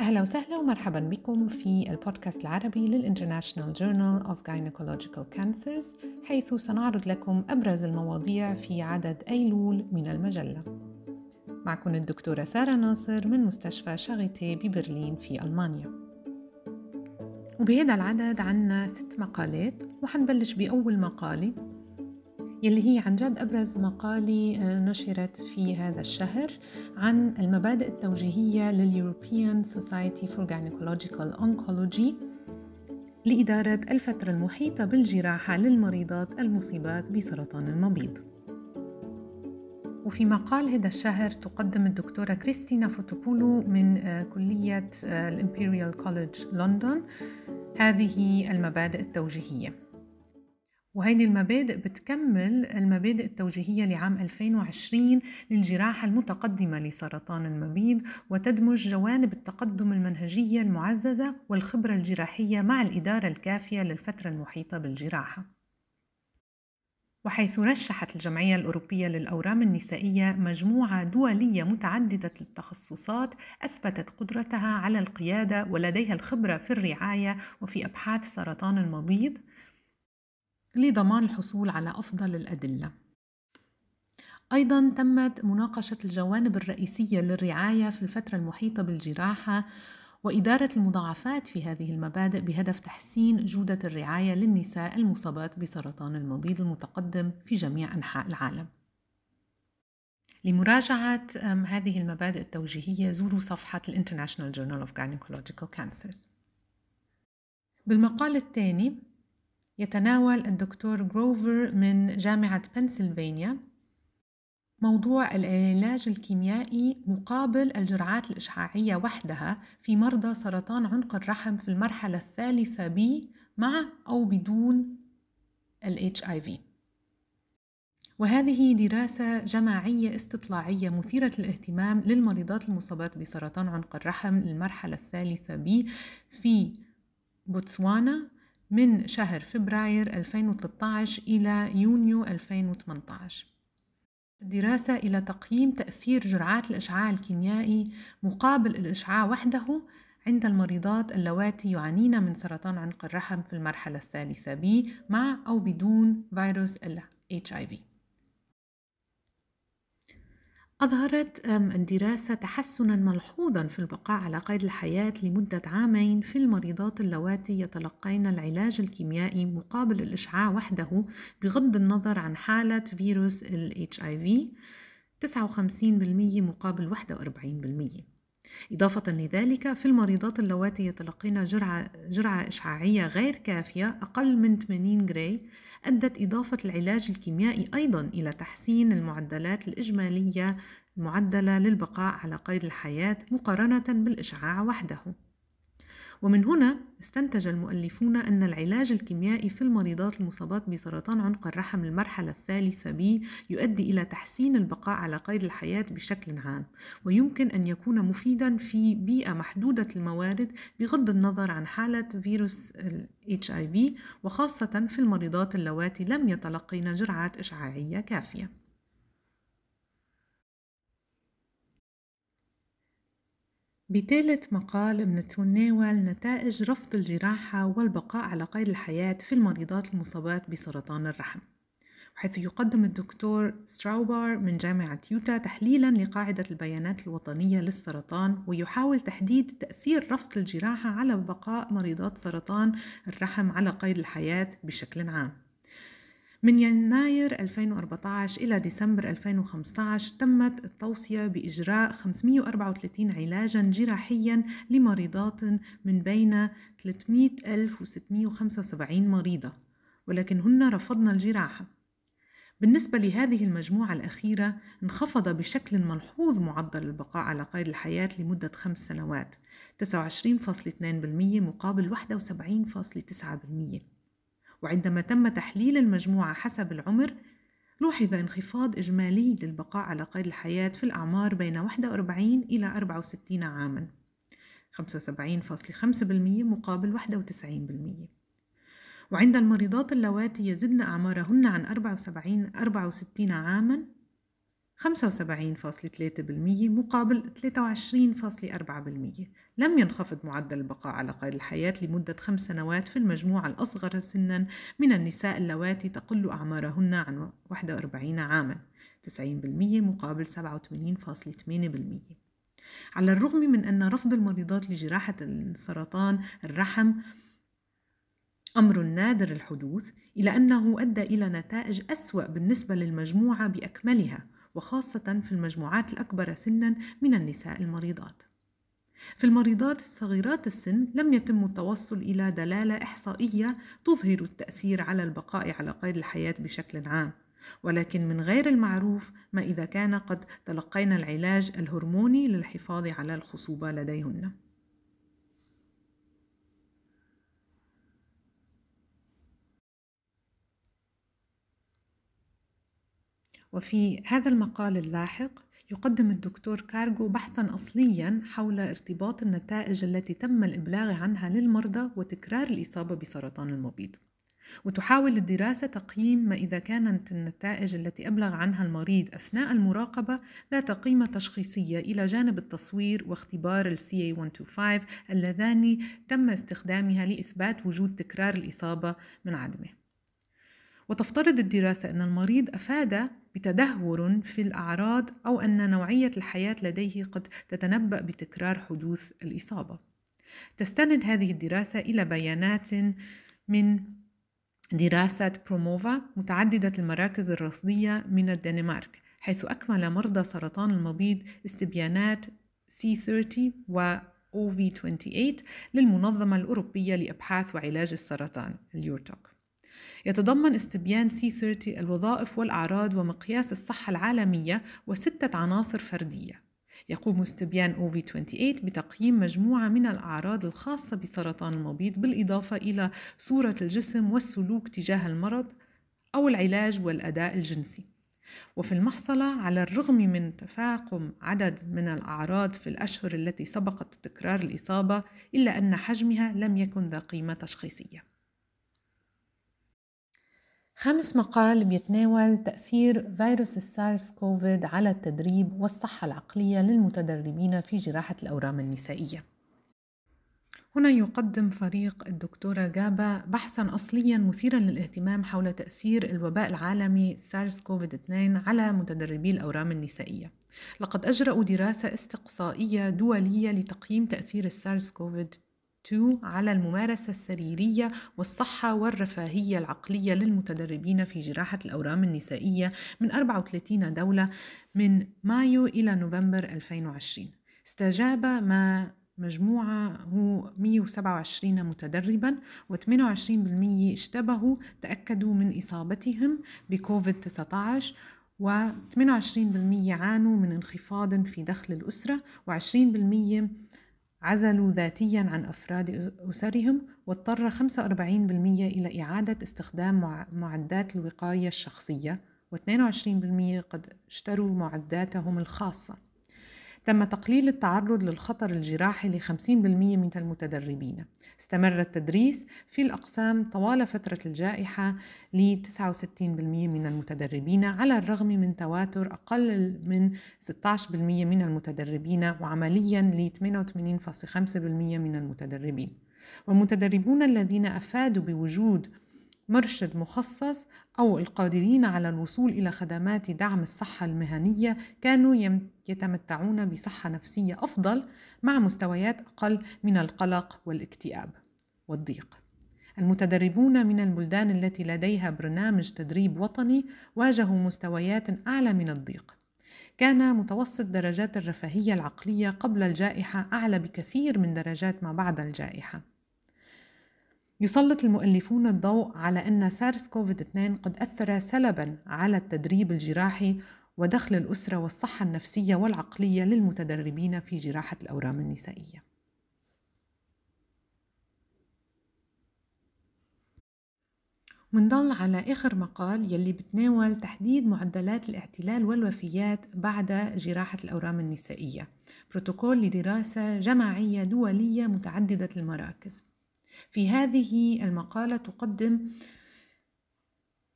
أهلا وسهلا ومرحبا بكم في البودكاست العربي للإنترناشنال جورنال of Gynecological Cancers حيث سنعرض لكم أبرز المواضيع في عدد أيلول من المجلة. معكم الدكتورة سارة ناصر من مستشفى شاغيتي ببرلين في ألمانيا. وبهذا العدد عنا ست مقالات وحنبلش بأول مقالة يلي هي عن جد أبرز مقالة آه، نشرت في هذا الشهر عن المبادئ التوجيهية لل European Society for Gynecological Oncology لإدارة الفترة المحيطة بالجراحة للمريضات المصابات بسرطان المبيض. وفي مقال هذا الشهر تقدم الدكتورة كريستينا فوتوبولو من آه، كلية آه، ال Imperial College London. هذه المبادئ التوجيهية. وهيدي المبادئ بتكمل المبادئ التوجيهية لعام 2020 للجراحة المتقدمة لسرطان المبيض وتدمج جوانب التقدم المنهجية المعززة والخبرة الجراحية مع الإدارة الكافية للفترة المحيطة بالجراحة. وحيث رشحت الجمعية الأوروبية للأورام النسائية مجموعة دولية متعددة التخصصات أثبتت قدرتها على القيادة ولديها الخبرة في الرعاية وفي أبحاث سرطان المبيض لضمان الحصول على أفضل الأدلة. أيضا تمت مناقشة الجوانب الرئيسية للرعاية في الفترة المحيطة بالجراحة وإدارة المضاعفات في هذه المبادئ بهدف تحسين جودة الرعاية للنساء المصابات بسرطان المبيض المتقدم في جميع أنحاء العالم. لمراجعة هذه المبادئ التوجيهية زوروا صفحة International Journal of Gynecological Cancers. بالمقال الثاني يتناول الدكتور جروفر من جامعة بنسلفانيا موضوع العلاج الكيميائي مقابل الجرعات الإشعاعية وحدها في مرضى سرطان عنق الرحم في المرحلة الثالثة ب مع أو بدون ال HIV وهذه دراسة جماعية استطلاعية مثيرة للاهتمام للمريضات المصابات بسرطان عنق الرحم للمرحلة الثالثة ب في بوتسوانا من شهر فبراير 2013 إلى يونيو 2018 الدراسة إلى تقييم تأثير جرعات الإشعاع الكيميائي مقابل الإشعاع وحده عند المريضات اللواتي يعانين من سرطان عنق الرحم في المرحلة الثالثة B مع أو بدون فيروس ال HIV أظهرت الدراسة تحسنا ملحوظا في البقاء على قيد الحياة لمدة عامين في المريضات اللواتي يتلقين العلاج الكيميائي مقابل الإشعاع وحده بغض النظر عن حالة فيروس ال HIV 59% مقابل 41% إضافة لذلك في المريضات اللواتي يتلقين جرعة, جرعة إشعاعية غير كافية أقل من 80 جراي أدت إضافة العلاج الكيميائي أيضا إلى تحسين المعدلات الإجمالية المعدلة للبقاء على قيد الحياة مقارنة بالإشعاع وحده. ومن هنا استنتج المؤلفون أن العلاج الكيميائي في المريضات المصابات بسرطان عنق الرحم المرحلة الثالثة B يؤدي إلى تحسين البقاء على قيد الحياة بشكل عام ويمكن أن يكون مفيدا في بيئة محدودة الموارد بغض النظر عن حالة فيروس ال HIV وخاصة في المريضات اللواتي لم يتلقين جرعات إشعاعية كافية. بثالث مقال بنتناول نتائج رفض الجراحة والبقاء على قيد الحياة في المريضات المصابات بسرطان الرحم حيث يقدم الدكتور ستراوبار من جامعة يوتا تحليلا لقاعدة البيانات الوطنية للسرطان ويحاول تحديد تأثير رفض الجراحة على بقاء مريضات سرطان الرحم على قيد الحياة بشكل عام. من يناير 2014 إلى ديسمبر 2015 تمت التوصية بإجراء 534 علاجا جراحيا لمريضات من بين 300675 مريضة ولكن هن رفضن الجراحة. بالنسبة لهذه المجموعة الأخيرة انخفض بشكل ملحوظ معدل البقاء على قيد الحياة لمدة خمس سنوات 29.2% مقابل 71.9% وعندما تم تحليل المجموعة حسب العمر لوحظ انخفاض إجمالي للبقاء على قيد الحياة في الأعمار بين 41 إلى 64 عاماً 75.5% مقابل 91% وعند المريضات اللواتي يزدن أعمارهن عن 74 64 عاماً 75.3% مقابل 23.4% لم ينخفض معدل البقاء على قيد الحياة لمدة خمس سنوات في المجموعة الأصغر سنا من النساء اللواتي تقل أعمارهن عن 41 عاما 90% مقابل 87.8% على الرغم من أن رفض المريضات لجراحة السرطان الرحم أمر نادر الحدوث إلى أنه أدى إلى نتائج أسوأ بالنسبة للمجموعة بأكملها. وخاصة في المجموعات الأكبر سنا من النساء المريضات. في المريضات صغيرات السن لم يتم التوصل إلى دلالة إحصائية تظهر التأثير على البقاء على قيد الحياة بشكل عام، ولكن من غير المعروف ما إذا كان قد تلقين العلاج الهرموني للحفاظ على الخصوبة لديهن. وفي هذا المقال اللاحق يقدم الدكتور كارجو بحثا أصليا حول ارتباط النتائج التي تم الإبلاغ عنها للمرضى وتكرار الإصابة بسرطان المبيض وتحاول الدراسة تقييم ما إذا كانت النتائج التي أبلغ عنها المريض أثناء المراقبة ذات قيمة تشخيصية إلى جانب التصوير واختبار ال CA125 اللذان تم استخدامها لإثبات وجود تكرار الإصابة من عدمه. وتفترض الدراسة أن المريض أفاد بتدهور في الأعراض أو أن نوعية الحياة لديه قد تتنبأ بتكرار حدوث الإصابة. تستند هذه الدراسة إلى بيانات من دراسة بروموفا متعددة المراكز الرصدية من الدنمارك حيث أكمل مرضى سرطان المبيض استبيانات C30 و OV28 للمنظمة الأوروبية لأبحاث وعلاج السرطان اليورتوك يتضمن استبيان C30 الوظائف والأعراض ومقياس الصحة العالمية وستة عناصر فردية. يقوم استبيان OV28 بتقييم مجموعة من الأعراض الخاصة بسرطان المبيض بالإضافة إلى صورة الجسم والسلوك تجاه المرض أو العلاج والأداء الجنسي. وفي المحصلة على الرغم من تفاقم عدد من الأعراض في الأشهر التي سبقت تكرار الإصابة إلا أن حجمها لم يكن ذا قيمة تشخيصية. خامس مقال بيتناول تأثير فيروس السارس كوفيد على التدريب والصحة العقلية للمتدربين في جراحة الأورام النسائية. هنا يقدم فريق الدكتورة جابا بحثا أصليا مثيرا للاهتمام حول تأثير الوباء العالمي سارس كوفيد 2 على متدربي الأورام النسائية. لقد أجرأوا دراسة استقصائية دولية لتقييم تأثير السارس كوفيد 2 على الممارسة السريرية والصحة والرفاهية العقلية للمتدربين في جراحة الأورام النسائية من 34 دولة من مايو إلى نوفمبر 2020 استجاب ما مجموعة هو 127 متدربا و28% اشتبهوا تأكدوا من إصابتهم بكوفيد 19 و28% عانوا من انخفاض في دخل الأسرة و20% عزلوا ذاتيا عن أفراد أسرهم واضطر 45% إلى إعادة استخدام معدات الوقاية الشخصية و22% قد اشتروا معداتهم الخاصة. تم تقليل التعرض للخطر الجراحي ل 50% من المتدربين. استمر التدريس في الأقسام طوال فترة الجائحة ل 69% من المتدربين على الرغم من تواتر أقل من 16% من المتدربين وعمليا ل 88.5% من المتدربين. والمتدربون الذين أفادوا بوجود مرشد مخصص أو القادرين على الوصول إلى خدمات دعم الصحة المهنية كانوا يتمتعون بصحة نفسية أفضل مع مستويات أقل من القلق والاكتئاب والضيق. المتدربون من البلدان التي لديها برنامج تدريب وطني واجهوا مستويات أعلى من الضيق. كان متوسط درجات الرفاهية العقلية قبل الجائحة أعلى بكثير من درجات ما بعد الجائحة. يسلط المؤلفون الضوء على أن سارس كوفيد 2 قد أثر سلبا على التدريب الجراحي ودخل الأسرة والصحة النفسية والعقلية للمتدربين في جراحة الأورام النسائية. منضل على آخر مقال يلي بتناول تحديد معدلات الاعتلال والوفيات بعد جراحة الأورام النسائية بروتوكول لدراسة جماعية دولية متعددة المراكز في هذه المقالة تقدم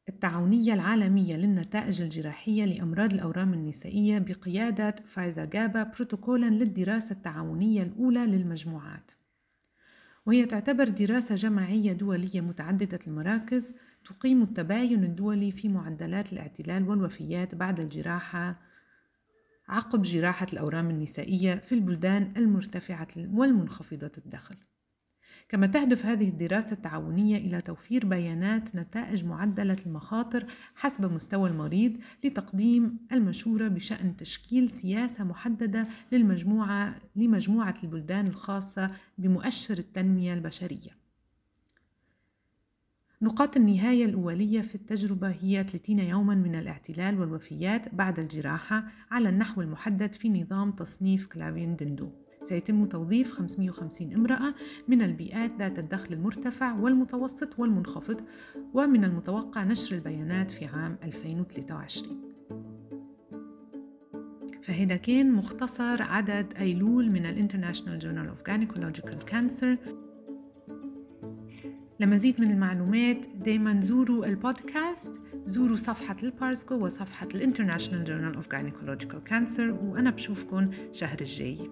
التعاونية العالمية للنتائج الجراحية لأمراض الأورام النسائية بقيادة فايزا جابا بروتوكولا للدراسة التعاونية الأولى للمجموعات. وهي تعتبر دراسة جماعية دولية متعددة المراكز تقيم التباين الدولي في معدلات الاعتلال والوفيات بعد الجراحة عقب جراحة الأورام النسائية في البلدان المرتفعة والمنخفضة الدخل. كما تهدف هذه الدراسة التعاونية إلى توفير بيانات نتائج معدلة المخاطر حسب مستوى المريض لتقديم المشورة بشأن تشكيل سياسة محددة للمجموعة لمجموعة البلدان الخاصة بمؤشر التنمية البشرية. نقاط النهاية الأولية في التجربة هي 30 يوما من الاعتلال والوفيات بعد الجراحة على النحو المحدد في نظام تصنيف كلافين دندو سيتم توظيف 550 امرأة من البيئات ذات الدخل المرتفع والمتوسط والمنخفض ومن المتوقع نشر البيانات في عام 2023 فهذا كان مختصر عدد أيلول من ال International Journal of Gynecological Cancer لمزيد من المعلومات دايما زوروا البودكاست زوروا صفحة البارسكو وصفحة ال International Journal of Gynecological Cancer وأنا بشوفكن شهر الجاي.